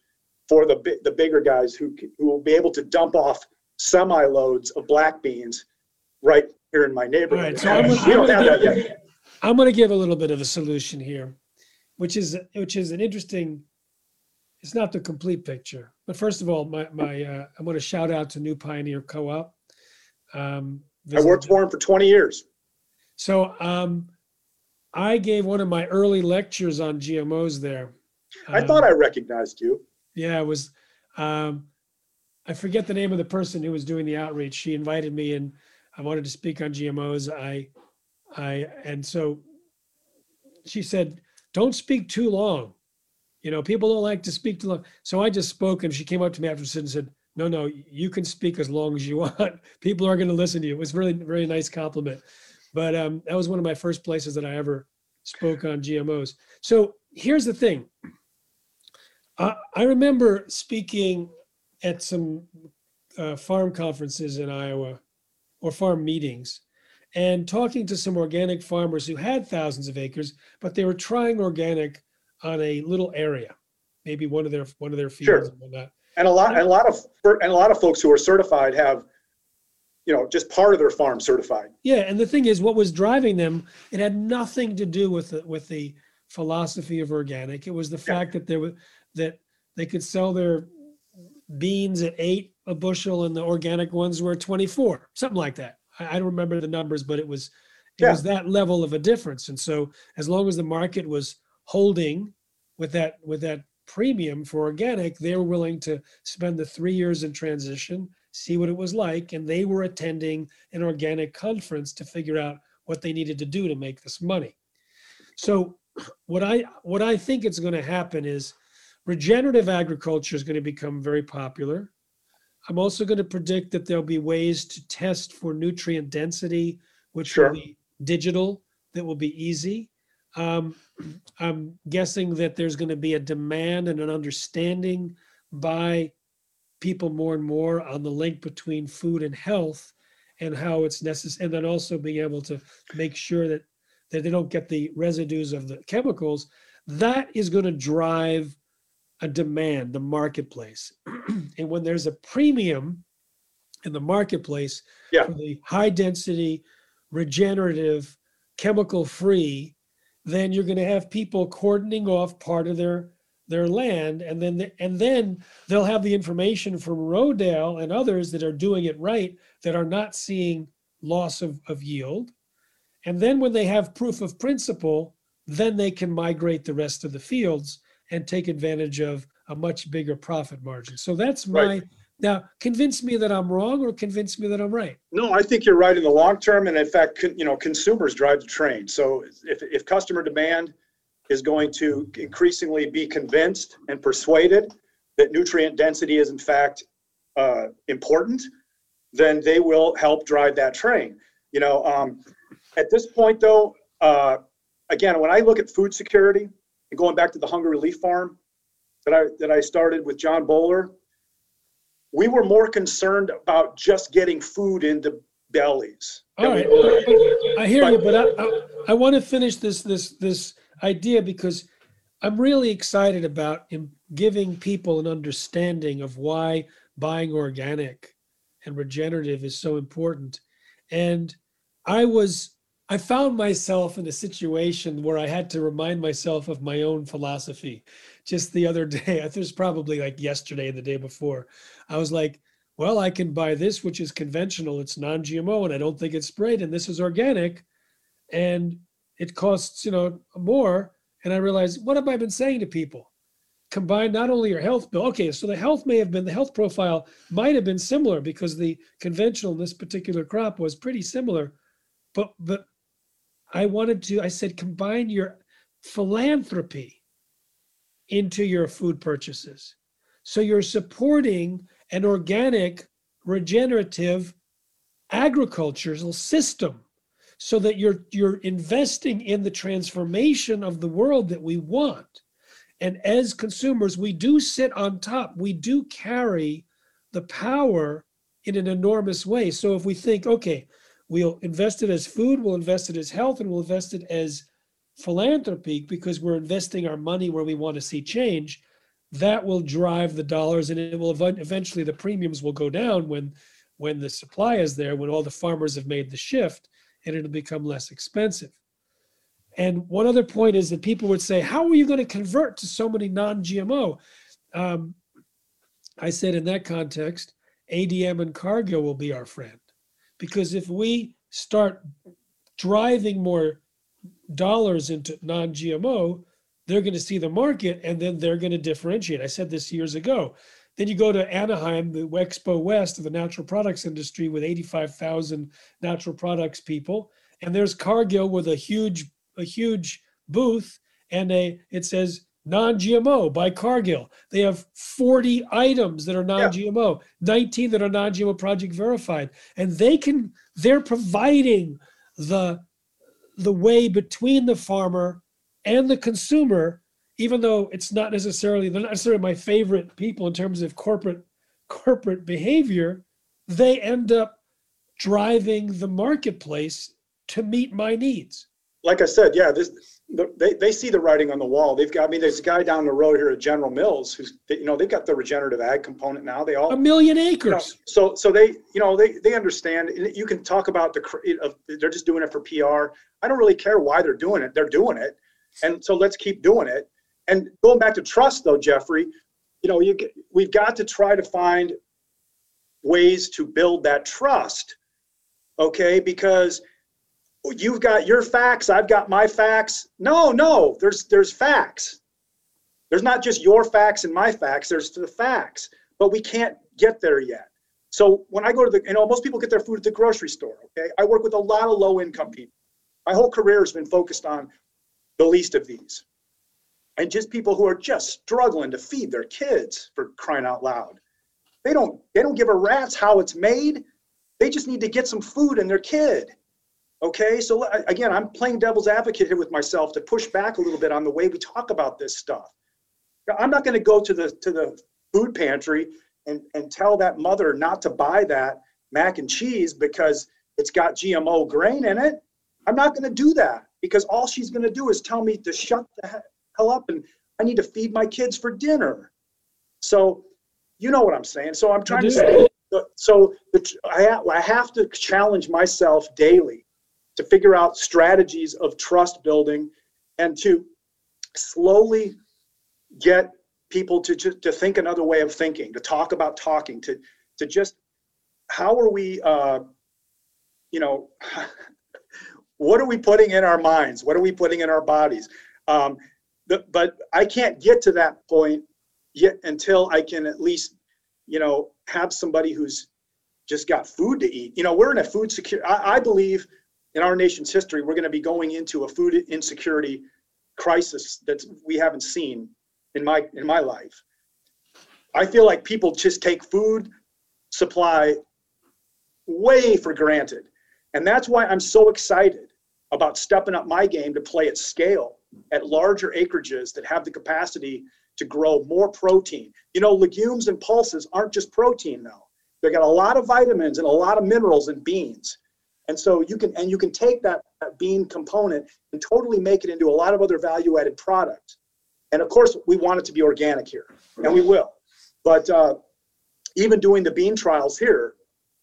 for the, the bigger guys who, who will be able to dump off semi loads of black beans right here in my neighborhood. Right, so we don't have that yet. I'm going to give a little bit of a solution here, which is which is an interesting. It's not the complete picture, but first of all, my my uh, I want to shout out to New Pioneer Co-op. Um, I worked for him for 20 years. So um, I gave one of my early lectures on GMOs there. I um, thought I recognized you. Yeah, it was. Um, I forget the name of the person who was doing the outreach. She invited me, and I wanted to speak on GMOs. I I and so she said, "Don't speak too long." You know, people don't like to speak too long. So I just spoke, and she came up to me afterwards and said, "No, no, you can speak as long as you want. People are going to listen to you." It was really, really nice compliment. But um, that was one of my first places that I ever spoke on GMOs. So here's the thing. I, I remember speaking at some uh, farm conferences in Iowa or farm meetings, and talking to some organic farmers who had thousands of acres, but they were trying organic on a little area, maybe one of their one of their fields sure. and whatnot. And a lot and a lot of and a lot of folks who are certified have, you know, just part of their farm certified. Yeah, and the thing is, what was driving them, it had nothing to do with the with the philosophy of organic. It was the fact yeah. that there was that they could sell their beans at eight a bushel and the organic ones were 24 something like that I, don't remember the numbers, but it was it yeah. was that level of a difference. And so as long as the market was holding with that with that premium for organic, they were willing to spend the three years in transition, see what it was like, and they were attending an organic conference to figure out what they needed to do to make this money. So what I what I think is going to happen is regenerative agriculture is going to become very popular. I'm also going to predict that there'll be ways to test for nutrient density, which sure. will be digital, that will be easy. Um, I'm guessing that there's going to be a demand and an understanding by people more and more on the link between food and health and how it's necessary, and then also being able to make sure that, that they don't get the residues of the chemicals. That is going to drive a demand, the marketplace. and when there's a premium in the marketplace yeah. for the high density, regenerative, chemical free, then you're going to have people cordoning off part of their their land and then the, and then they'll have the information from Rodale and others that are doing it right that are not seeing loss of, of yield. And then when they have proof of principle, then they can migrate the rest of the fields and take advantage of a much bigger profit margin. So that's my right. now convince me that I'm wrong or convince me that I'm right. No, I think you're right in the long term, and in fact, you know, consumers drive the train. So if if customer demand is going to increasingly be convinced and persuaded that nutrient density is in fact uh, important, then they will help drive that train. You know, um, at this point though, uh, again, when I look at food security, and going back to the hunger relief farm that I that I started with John Bowler, we were more concerned about just getting food into bellies. All right, I hear but, you, but I, I, I want to finish this this this idea because I'm really excited about giving people an understanding of why buying organic and regenerative is so important. And I was I found myself in a situation where I had to remind myself of my own philosophy. Just the other day, I was probably like yesterday and the day before. I was like, well, I can buy this, which is conventional, it's non GMO, and I don't think it's sprayed, and this is organic, and it costs, you know, more. And I realized, what have I been saying to people? Combine not only your health bill, okay, so the health may have been, the health profile might have been similar because the conventional in this particular crop was pretty similar. But, but I wanted to, I said, combine your philanthropy into your food purchases. So you're supporting an organic, regenerative agricultural system so that you're you're investing in the transformation of the world that we want. And as consumers, we do sit on top. We do carry the power in an enormous way. So if we think, okay, We'll invest it as food, we'll invest it as health, and we'll invest it as philanthropy because we're investing our money where we want to see change. That will drive the dollars, and it will eventually the premiums will go down when when the supply is there, when all the farmers have made the shift, and it'll become less expensive. And one other point is that people would say, "How are you going to convert to so many non-GMO?" Um, I said in that context, ADM and Cargill will be our friend because if we start driving more dollars into non GMO, they're going to see the market and then they're going to differentiate. I said this years ago. Then you go to Anaheim, the Expo West of the natural products industry with 85,000 natural products people. And there's Cargill with a huge, a huge booth and a, it says non-GMO by Cargill. They have 40 items that are non-GMO, yeah. 19 that are non-GMO project verified. And they can, they're providing the the way between the farmer and the consumer, even though it's not necessarily they're not necessarily my favorite people in terms of corporate corporate behavior, they end up driving the marketplace to meet my needs. Like I said, yeah, this they, they see the writing on the wall. They've got, I mean, there's a guy down the road here at General Mills who's, you know, they've got the regenerative ag component now. They all a million acres. You know, so, so they, you know, they, they understand. You can talk about the, they're just doing it for PR. I don't really care why they're doing it. They're doing it, and so let's keep doing it. And going back to trust, though, Jeffrey, you know, you get, we've got to try to find ways to build that trust. Okay, because you've got your facts i've got my facts. No no there's there's facts. There's not just your facts and my facts there's the facts but we can't get there yet. So when i go to the you know most people get their food at the grocery store okay? I work with a lot of low income people. My whole career has been focused on the least of these. And just people who are just struggling to feed their kids for crying out loud. They don't they don't give a rat's how it's made. They just need to get some food and their kid Okay, so again, I'm playing devil's advocate here with myself to push back a little bit on the way we talk about this stuff. I'm not going to go to the to the food pantry and and tell that mother not to buy that mac and cheese because it's got GMO grain in it. I'm not going to do that because all she's going to do is tell me to shut the hell up and I need to feed my kids for dinner. So, you know what I'm saying. So I'm trying to say. So the, I, I have to challenge myself daily to figure out strategies of trust building and to slowly get people to, to, to think another way of thinking, to talk about talking, to, to just how are we, uh, you know, what are we putting in our minds? What are we putting in our bodies? Um, the, but I can't get to that point yet until I can at least, you know, have somebody who's just got food to eat. You know, we're in a food security. I, I believe in our nation's history, we're going to be going into a food insecurity crisis that we haven't seen in my in my life. I feel like people just take food supply way for granted. And that's why I'm so excited about stepping up my game to play at scale at larger acreages that have the capacity to grow more protein. You know, legumes and pulses aren't just protein though. They got a lot of vitamins and a lot of minerals in beans. And so you can and you can take that, that bean component and totally make it into a lot of other value-added products. And of course, we want it to be organic here, and we will. But uh, even doing the bean trials here,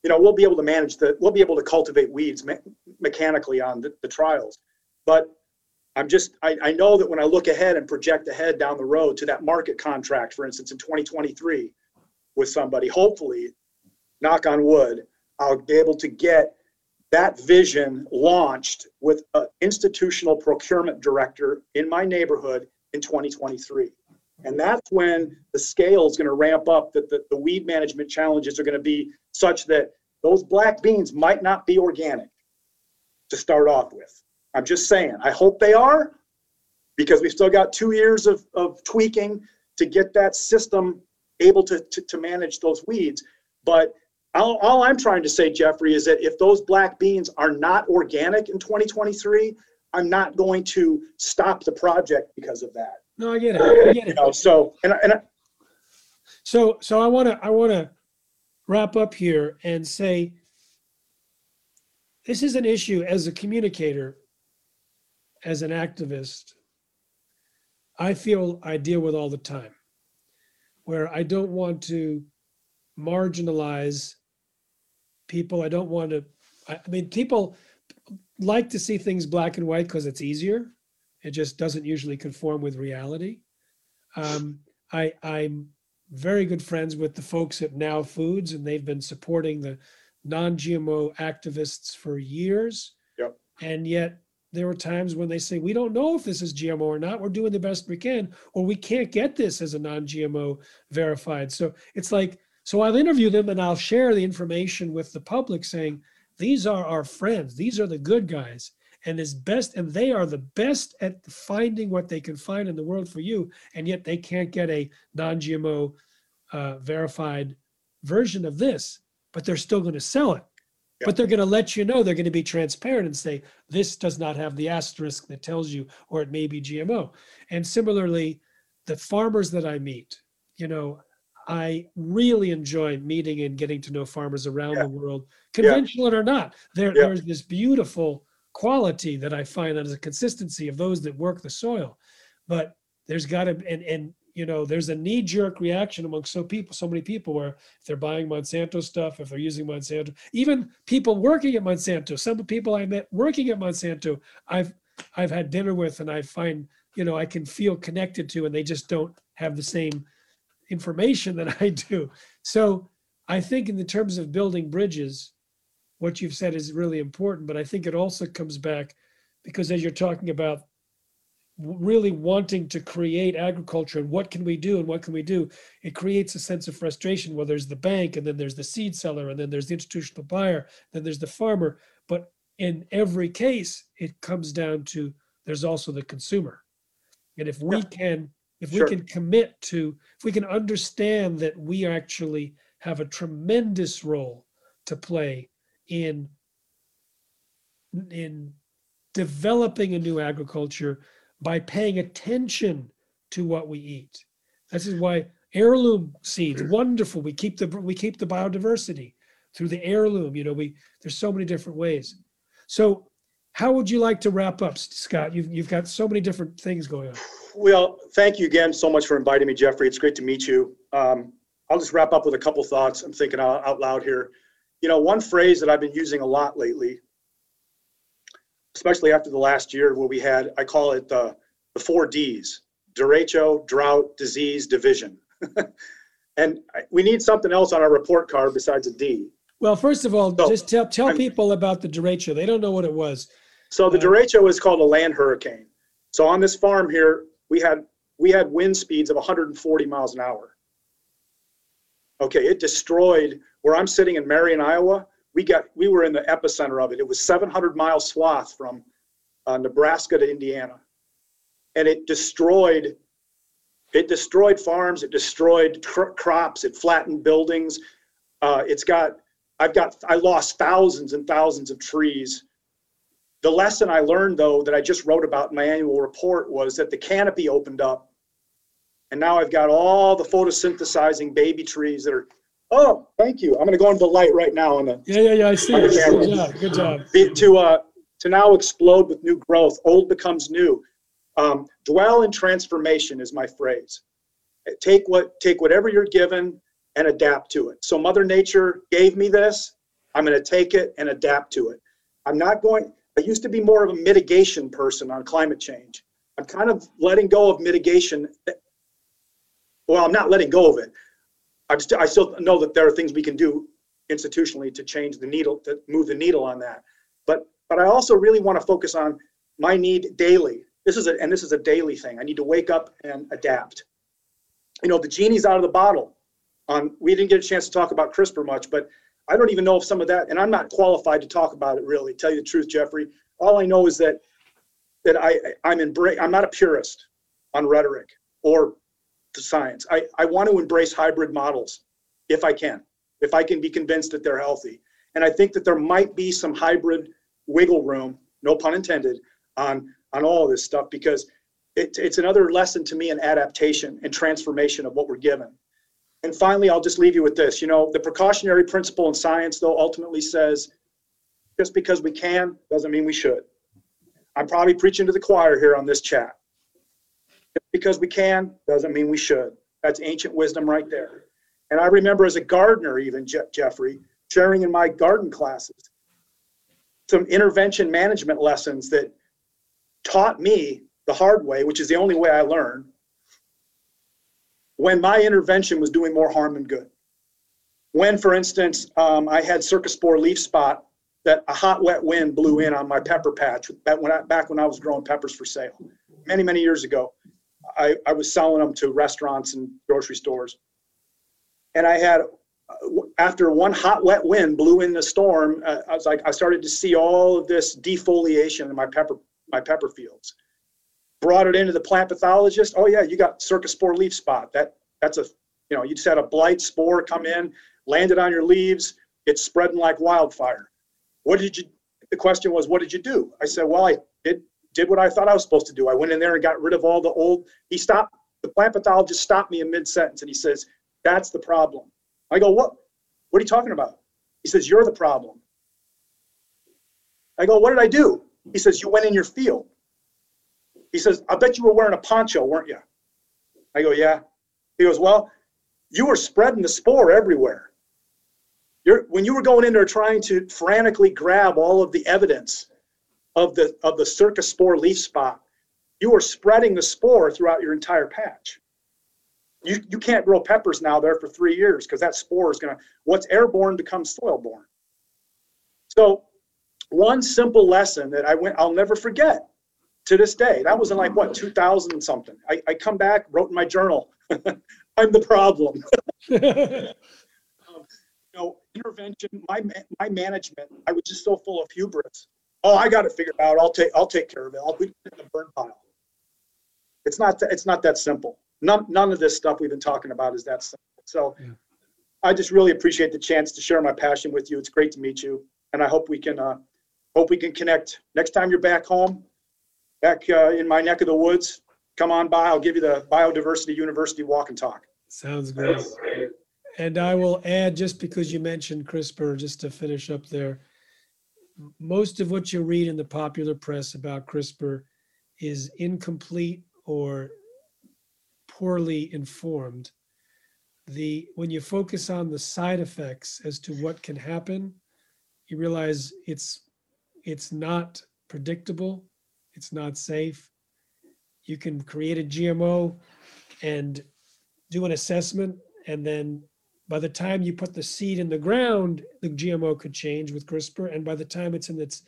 you know, we'll be able to manage the, we'll be able to cultivate weeds me- mechanically on the, the trials. But I'm just, I, I know that when I look ahead and project ahead down the road to that market contract, for instance, in 2023 with somebody, hopefully, knock on wood, I'll be able to get that vision launched with an institutional procurement director in my neighborhood in 2023. And that's when the scale is going to ramp up, that the, the weed management challenges are going to be such that those black beans might not be organic to start off with. I'm just saying, I hope they are because we've still got two years of, of tweaking to get that system able to, to, to manage those weeds. But all, all I'm trying to say, Jeffrey, is that if those black beans are not organic in 2023, I'm not going to stop the project because of that. No, I get it. I get You know, so and I- and I- So, so I want to, I want to wrap up here and say, this is an issue as a communicator, as an activist, I feel I deal with all the time, where I don't want to marginalize people. I don't want to, I, I mean, people like to see things black and white because it's easier. It just doesn't usually conform with reality. Um, I, I'm very good friends with the folks at Now Foods, and they've been supporting the non-GMO activists for years. Yep. And yet there were times when they say, we don't know if this is GMO or not. We're doing the best we can, or we can't get this as a non-GMO verified. So it's like, so I'll interview them and I'll share the information with the public saying, these are our friends. These are the good guys. And is best, and they are the best at finding what they can find in the world for you, and yet they can't get a non-GMO uh, verified version of this, but they're still going to sell it. Yeah. But they're going to let you know they're going to be transparent and say this does not have the asterisk that tells you, or it may be GMO. And similarly, the farmers that I meet, you know, I really enjoy meeting and getting to know farmers around Yeah. the world, conventional or not. There, Yeah. there's this beautiful quality that I find that is a consistency of those that work the soil. But there's got to and and you know there's a knee jerk reaction among so people so many people where if they're buying Monsanto stuff, if they're using Monsanto, even people working at Monsanto, some people I met working at Monsanto, I've I've had dinner with and I find you know I can feel connected to, and they just don't have the same information that I do. So I think in the terms of building bridges, what you've said is really important, but I think it also comes back because as you're talking about really wanting to create agriculture and what can we do and what can we do, it creates a sense of frustration. Well, there's the bank and then there's the seed seller and then there's the institutional buyer, then there's the farmer. But in every case, it comes down to there's also the consumer. And if we Yeah. can, if we can commit to, if we can understand that we actually have a tremendous role to play in in developing a new agriculture by paying attention to what we eat. This is why heirloom seeds wonderful. We keep the we keep the biodiversity through the heirloom. You know, we there's so many different ways. So, how would you like to wrap up, Scott? You've you've got so many different things going on. Well, thank you again so much for inviting me, Jeffrey. It's great to meet you. Um, I'll just wrap up with a couple thoughts. I'm thinking out, out loud here. You know, one phrase that I've been using a lot lately, especially after the last year where we had, I call it the, the four Ds derecho, drought, disease, division. and we need something else on our report card besides a D. Well, first of all, So, just tell tell I'm- people about the derecho. They don't know what it was. So the derecho is called a land hurricane. So on this farm here, we had we had wind speeds of 140 miles an hour. Okay, it destroyed where I'm sitting in Marion, Iowa. We got we were in the epicenter of it. It was 700 mile swath from uh, Nebraska to Indiana, and it destroyed it destroyed farms. It destroyed cr- crops. It flattened buildings. Uh, it's got I've got I lost thousands and thousands of trees the lesson I learned, though, that I just wrote about in my annual report was that the canopy opened up. And now I've got all the photosynthesizing baby trees that are, oh, thank you. I'm going to go into the light right now on the, Yeah, yeah, yeah. I see. It. Good job. Good job. be- to, uh, to now explode with new growth. Old becomes new. Um, dwell in transformation is my phrase. Take what take whatever you're given and adapt to it. So Mother Nature gave me this. I'm going to take it and adapt to it. I'm not going. I used to be more of a mitigation person on climate change. I'm kind of letting go of mitigation. Well, I'm not letting go of it. I'm still. I still know that there are things we can do institutionally to change the needle, to move the needle on that. But but I also really want to focus on my need daily. This is a and this is a daily thing. I need to wake up and adapt. You know, the genie's out of the bottle. Um, we didn't get a chance to talk about CRISPR much, but I don't even know if some of that, and I'm not qualified to talk about it really. Tell you the truth, Jeffrey. All I know is that that I I'm embrace. I'm not a purist on rhetoric or the science. I I want to embrace hybrid models if I can, if I can be convinced that they're healthy. And I think that there might be some hybrid wiggle room, no pun intended, on on all of this stuff because it, it's another lesson to me in adaptation and transformation of what we're given. And finally, I'll just leave you with this. You know, the precautionary principle in science, though, ultimately says just because we can doesn't mean we should. I'm probably preaching to the choir here on this chat. Just because we can doesn't mean we should. That's ancient wisdom right there. And I remember as a gardener, even Je- Jeffrey, sharing in my garden classes some intervention management lessons that taught me the hard way, which is the only way I learn, when my intervention was doing more harm than good. When, for instance, um, I had cercospora leaf spot that a hot, wet wind blew in on my pepper patch back when I, back when I was growing peppers for sale, many, many years ago. I, I was selling them to restaurants and grocery stores. And I had, after one hot, wet wind blew in the storm, uh, I was like, I started to see all of this defoliation in my pepper, my pepper fields brought it into the plant pathologist. Oh yeah, you got cercospora leaf spot. That that's a you know you just had a blight spore come in, landed on your leaves. It's spreading like wildfire. What did you? The question was, what did you do? I said, well, I did did what I thought I was supposed to do. I went in there and got rid of all the old. He stopped. The plant pathologist stopped me in mid sentence and he says, "That's the problem." I go, "What? What are you talking about?" He says, "You're the problem." I go, "What did I do?" He says, "You went in your field." He says, I bet you were wearing a poncho, weren't you? I go, Yeah. He goes, Well, you were spreading the spore everywhere. You're, when you were going in there trying to frantically grab all of the evidence of the of the cercospora leaf spot, you were spreading the spore throughout your entire patch. You, you can't grow peppers now there for three years because that spore is gonna what's airborne becomes soil borne. So one simple lesson that I went I'll never forget to this day. That was in like what 2000 something. I, I come back, wrote in my journal, I'm the problem. um, you know, intervention, my my management, I was just so full of hubris. Oh, I got to figure it figured out. I'll take I'll take care of it. I'll put it in the burn pile. It's not it's not that simple. None none of this stuff we've been talking about is that simple. So yeah. I just really appreciate the chance to share my passion with you. It's great to meet you, and I hope we can uh, hope we can connect next time you're back home back uh, in my neck of the woods, come on by. I'll give you the Biodiversity University walk and talk. Sounds great. And I will add, just because you mentioned CRISPR, just to finish up there, most of what you read in the popular press about CRISPR is incomplete or poorly informed. The when you focus on the side effects as to what can happen, you realize it's it's not predictable it's not safe. You can create a GMO and do an assessment, and then by the time you put the seed in the ground, the GMO could change with CRISPR. And by the time it's in its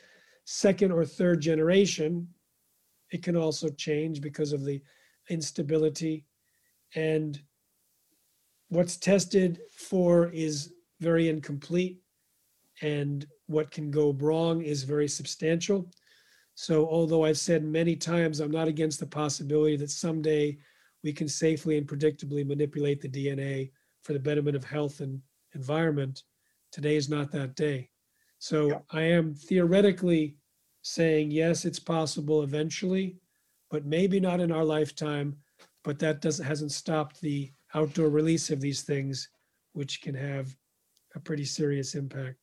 second or third generation, it can also change because of the instability. And what's tested for is very incomplete, and what can go wrong is very substantial. So although I've said many times I'm not against the possibility that someday we can safely and predictably manipulate the DNA for the betterment of health and environment, today is not that day. So yeah. I am theoretically saying yes, it's possible eventually, but maybe not in our lifetime. But that doesn't hasn't stopped the outdoor release of these things, which can have a pretty serious impact.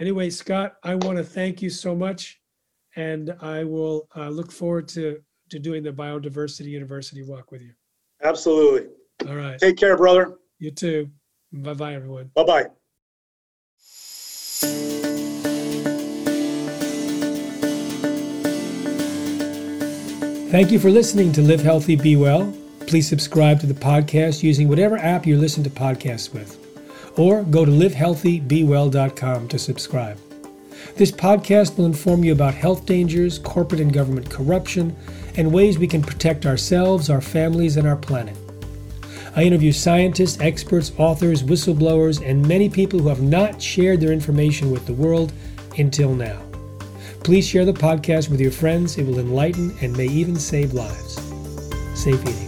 Anyway, Scott, I want to thank you so much and I will uh, look forward to to doing the Biodiversity University Walk with you. Absolutely. All right. Take care, brother. You too. Bye bye, everyone. Bye bye. Thank you for listening to Live Healthy, Be Well. Please subscribe to the podcast using whatever app you listen to podcasts with, or go to livehealthybewell.com to subscribe. This podcast will inform you about health dangers, corporate and government corruption, and ways we can protect ourselves, our families, and our planet. I interview scientists, experts, authors, whistleblowers, and many people who have not shared their information with the world until now. Please share the podcast with your friends. It will enlighten and may even save lives. Safe eating.